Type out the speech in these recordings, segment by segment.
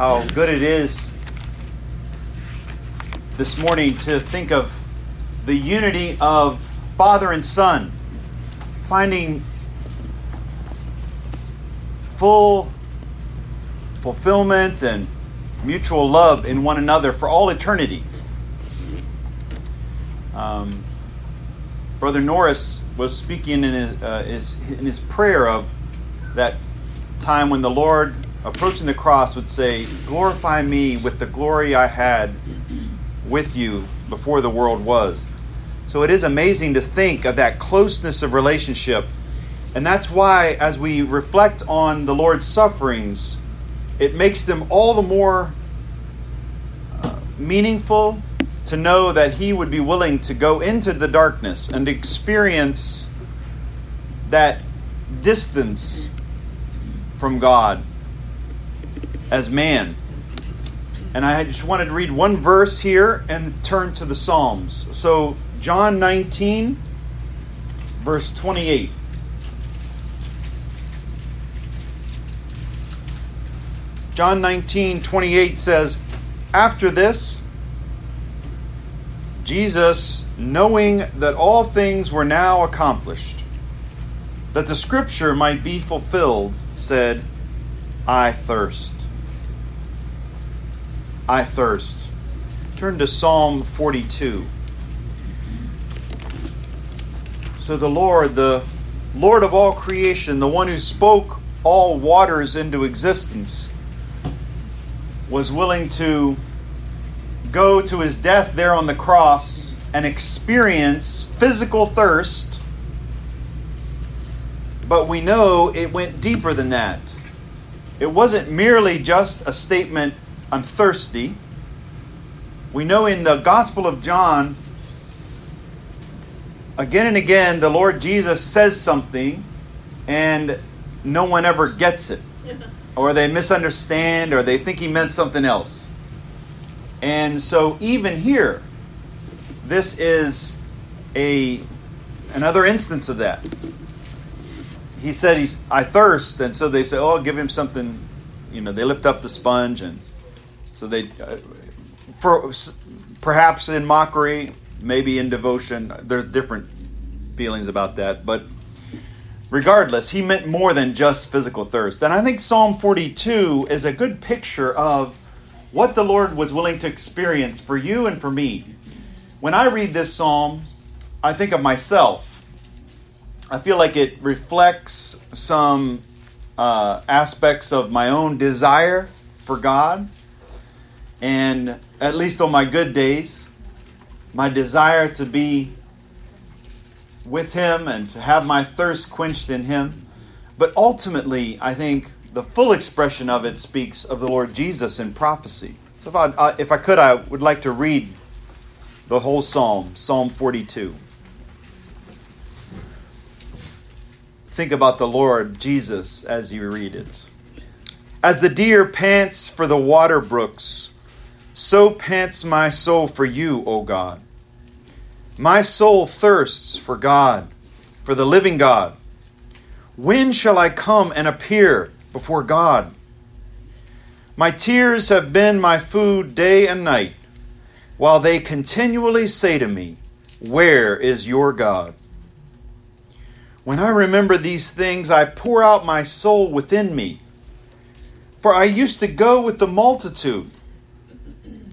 how good it is this morning to think of the unity of Father and Son, finding full fulfillment and mutual love in one another for all eternity. Um, Brother Norris was speaking in his, uh, his, in his prayer of that time when the Lord, approaching the cross, would say, Glorify me with the glory I had with you before the world was. So it is amazing to think of that closeness of relationship. And that's why, as we reflect on the Lord's sufferings, it makes them all the more uh, meaningful to know that He would be willing to go into the darkness and experience that distance from God as man. And I just wanted to read one verse here and turn to the Psalms. So, John 19, verse 28. John 19, 28 says, After this, Jesus, knowing that all things were now accomplished, that the scripture might be fulfilled, said, I thirst. I thirst. Turn to Psalm 42. So the Lord, the Lord of all creation, the one who spoke all waters into existence, was willing to go to his death there on the cross and experience physical thirst. But we know it went deeper than that. It wasn't merely just a statement, I'm thirsty. We know in the Gospel of John, again and again, the Lord Jesus says something and no one ever gets it. Or they misunderstand or they think he meant something else. And so even here, this is a another instance of that. He said he's I thirst, and so they say, "Oh, give him something." You know, they lift up the sponge, and so they, uh, for perhaps in mockery, maybe in devotion. There's different feelings about that, but regardless, he meant more than just physical thirst. And I think Psalm 42 is a good picture of what the Lord was willing to experience for you and for me. When I read this psalm, I think of myself. I feel like it reflects some uh, aspects of my own desire for God. And at least on my good days, my desire to be with Him and to have my thirst quenched in Him. But ultimately, I think the full expression of it speaks of the Lord Jesus in prophecy. So, if I, uh, if I could, I would like to read the whole psalm, Psalm 42. Think about the Lord Jesus as you read it. As the deer pants for the water brooks, so pants my soul for you, O God. My soul thirsts for God, for the living God. When shall I come and appear? before God. My tears have been my food day and night, while they continually say to me, Where is your God? When I remember these things, I pour out my soul within me. For I used to go with the multitude.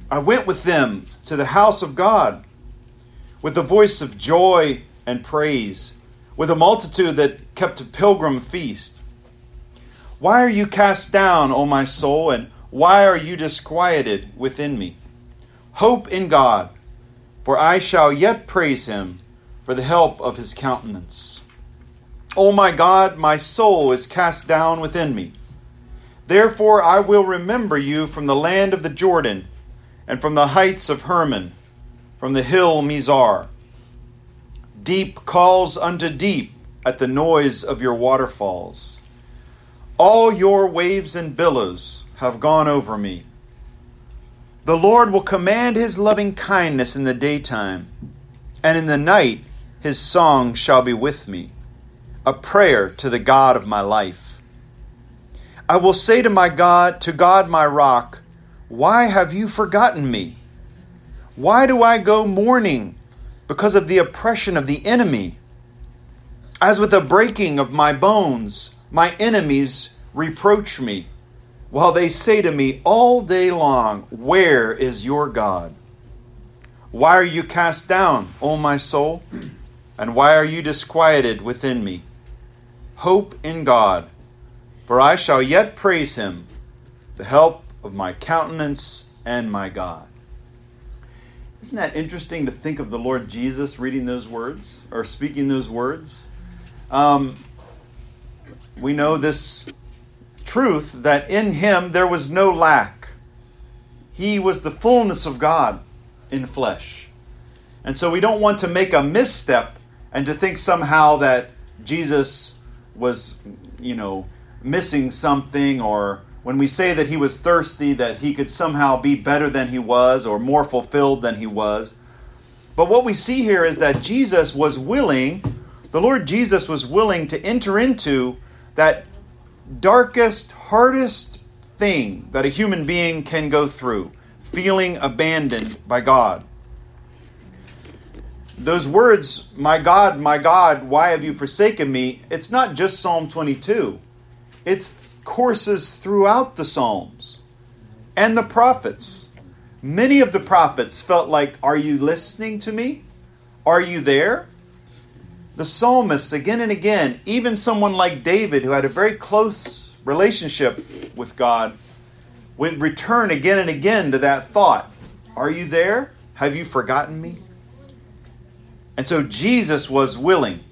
I went with them to the house of God with the voice of joy and praise, with a multitude that kept a pilgrim feast. Why are you cast down, O my soul, and why are you disquieted within me? Hope in God, for I shall yet praise him for the help of his countenance. O my God, my soul is cast down within me. Therefore I will remember you from the land of the Jordan, and from the heights of Hermon, from the hill Mizar. Deep calls unto deep at the noise of your waterfalls. All your waves and billows have gone over me. The Lord will command his loving kindness in the daytime, and in the night his song shall be with me, a prayer to the God of my life. I will say to my God, to God my rock, why have you forgotten me? Why do I go mourning because of the oppression of the enemy? As with the breaking of my bones, my enemies reproach me, while they say to me all day long, Where is your God? Why are you cast down, O my soul? And why are you disquieted within me? Hope in God, for I shall yet praise him, the help of my countenance and my God. Isn't that interesting to think of the Lord Jesus reading those words or speaking those words? Um, we know this truth that in him there was no lack. He was the fullness of God in flesh. And so we don't want to make a misstep and to think somehow that Jesus was, you know, missing something or when we say that he was thirsty that he could somehow be better than he was or more fulfilled than he was. But what we see here is that Jesus was willing, the Lord Jesus was willing to enter into that darkest, hardest thing that a human being can go through feeling abandoned by God. Those words, my God, my God, why have you forsaken me? It's not just Psalm 22, it's courses throughout the Psalms and the prophets. Many of the prophets felt like, Are you listening to me? Are you there? The psalmists, again and again, even someone like David, who had a very close relationship with God, would return again and again to that thought Are you there? Have you forgotten me? And so Jesus was willing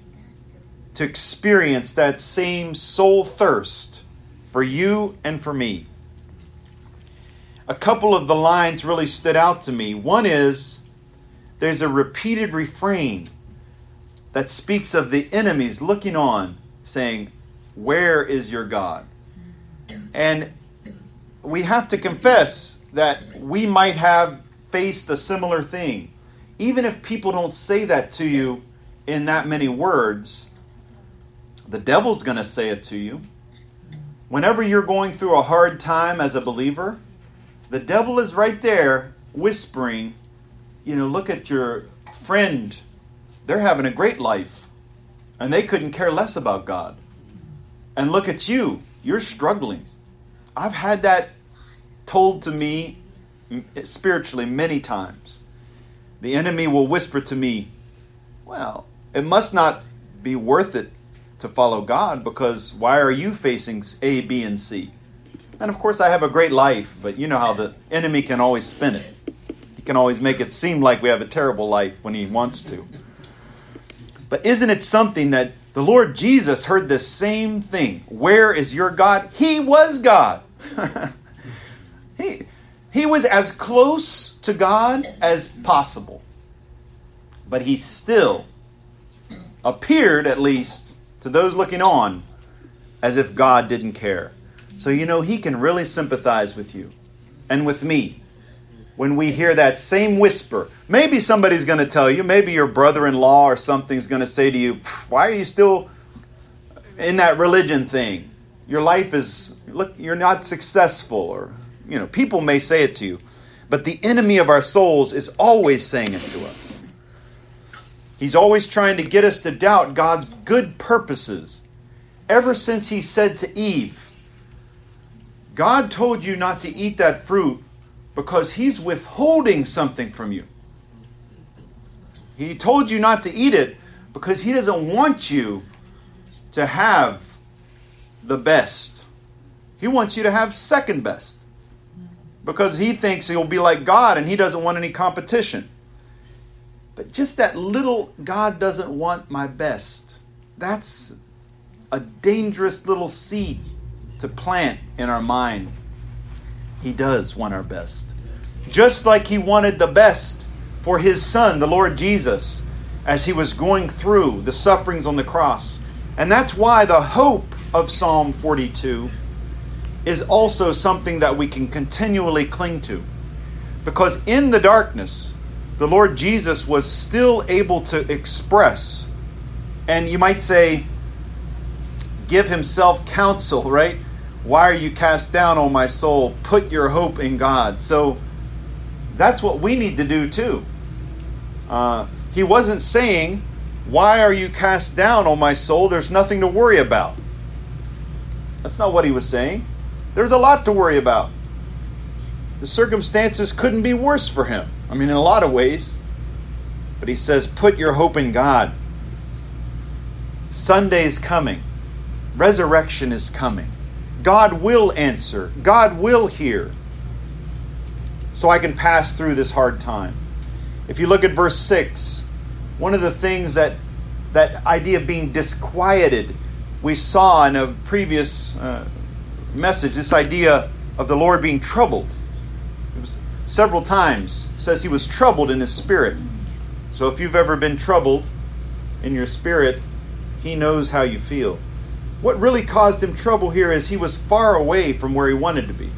to experience that same soul thirst for you and for me. A couple of the lines really stood out to me. One is there's a repeated refrain that speaks of the enemies looking on, saying, Where is your God? And we have to confess that we might have faced a similar thing. Even if people don't say that to you in that many words, the devil's going to say it to you. Whenever you're going through a hard time as a believer, the devil is right there whispering, you know, look at your friend. They're having a great life, and they couldn't care less about God. And look at you, you're struggling. I've had that told to me spiritually many times. The enemy will whisper to me, Well, it must not be worth it to follow God because why are you facing A, B, and C? And of course, I have a great life, but you know how the enemy can always spin it. He can always make it seem like we have a terrible life when he wants to. But isn't it something that the Lord Jesus heard the same thing? Where is your God? He was God. he, he was as close to God as possible. But he still appeared, at least, to those looking on, as if God didn't care. So, you know, he can really sympathize with you and with me when we hear that same whisper. Maybe somebody's going to tell you, maybe your brother in law or something's going to say to you, Why are you still in that religion thing? Your life is, look, you're not successful, or, you know, people may say it to you. But the enemy of our souls is always saying it to us. He's always trying to get us to doubt God's good purposes. Ever since he said to Eve, God told you not to eat that fruit because he's withholding something from you. He told you not to eat it because he doesn't want you to have the best. He wants you to have second best because he thinks he'll be like God and he doesn't want any competition. But just that little God doesn't want my best, that's a dangerous little seed to plant in our mind. He does want our best. Just like he wanted the best for his son, the Lord Jesus, as he was going through the sufferings on the cross. And that's why the hope of Psalm 42 is also something that we can continually cling to. Because in the darkness, the Lord Jesus was still able to express, and you might say, give himself counsel, right? Why are you cast down, O my soul? Put your hope in God. So that's what we need to do too. Uh, he wasn't saying, Why are you cast down, O my soul? There's nothing to worry about. That's not what he was saying. There's a lot to worry about. The circumstances couldn't be worse for him. I mean, in a lot of ways. But he says, Put your hope in God. Sunday's coming, resurrection is coming. God will answer, God will hear. So I can pass through this hard time. If you look at verse 6, one of the things that that idea of being disquieted we saw in a previous uh, message this idea of the Lord being troubled. Several times says he was troubled in his spirit. So if you've ever been troubled in your spirit, he knows how you feel. What really caused him trouble here is he was far away from where he wanted to be.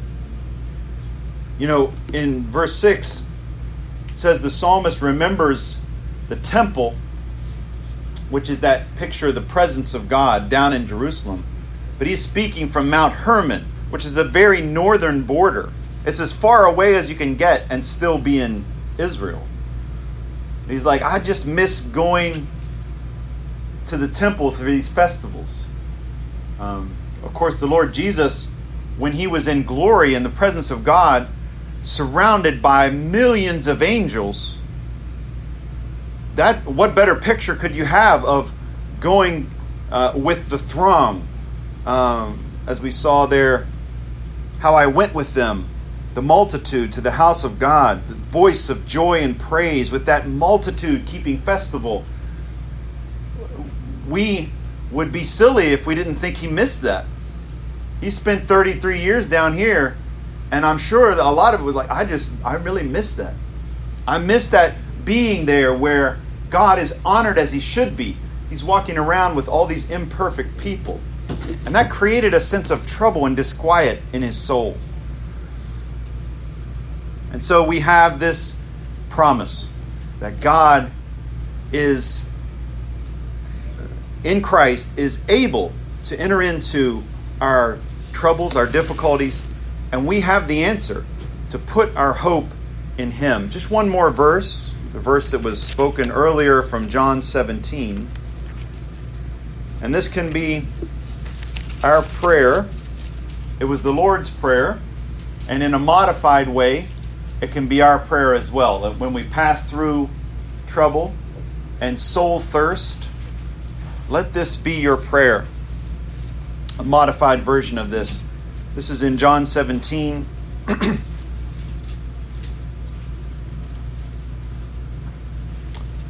You know, in verse 6, it says the psalmist remembers the temple, which is that picture of the presence of God down in Jerusalem. But he's speaking from Mount Hermon, which is the very northern border. It's as far away as you can get and still be in Israel. He's like, I just miss going to the temple for these festivals. Um, of course, the Lord Jesus, when he was in glory in the presence of God, surrounded by millions of angels, that what better picture could you have of going uh, with the throng? Um, as we saw there, how I went with them the multitude to the house of God, the voice of joy and praise, with that multitude keeping festival. We would be silly if we didn't think he missed that. He spent 33 years down here, and I'm sure a lot of it was like, I just, I really miss that. I miss that being there where God is honored as he should be. He's walking around with all these imperfect people. And that created a sense of trouble and disquiet in his soul. And so we have this promise that God is in Christ is able to enter into our troubles, our difficulties, and we have the answer to put our hope in him. Just one more verse, the verse that was spoken earlier from John 17. And this can be our prayer. It was the Lord's prayer, and in a modified way, it can be our prayer as well. That when we pass through trouble and soul thirst, let this be your prayer. A modified version of this. This is in John 17.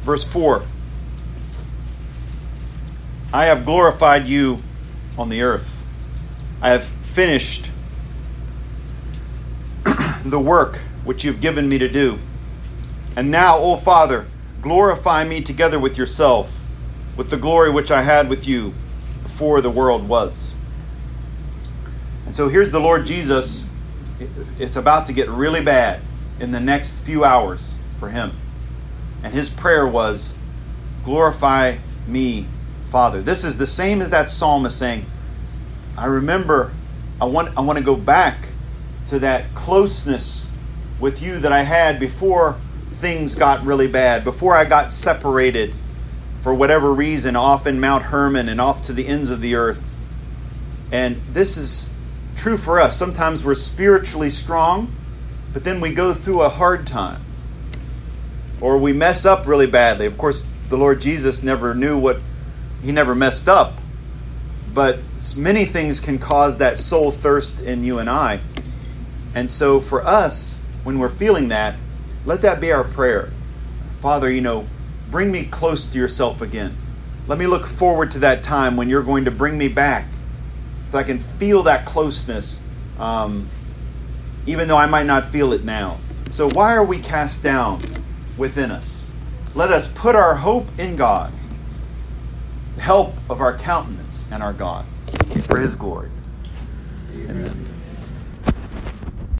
Verse 4 I have glorified you on the earth. I have finished the work which you've given me to do. And now, O Father, glorify me together with yourself, with the glory which I had with you before the world was. And so here's the Lord Jesus. It's about to get really bad in the next few hours for him. And his prayer was, Glorify me, Father. This is the same as that psalmist saying, I remember, I want, I want to go back to that closeness with you that I had before things got really bad, before I got separated for whatever reason off in Mount Hermon and off to the ends of the earth. And this is true for us. Sometimes we're spiritually strong, but then we go through a hard time. Or we mess up really badly. Of course, the Lord Jesus never knew what, he never messed up. But many things can cause that soul thirst in you and I. And so for us, when we're feeling that, let that be our prayer. Father, you know, bring me close to yourself again. Let me look forward to that time when you're going to bring me back. If I can feel that closeness, um, even though I might not feel it now. So, why are we cast down within us? Let us put our hope in God, the help of our countenance and our God, for His glory. Amen.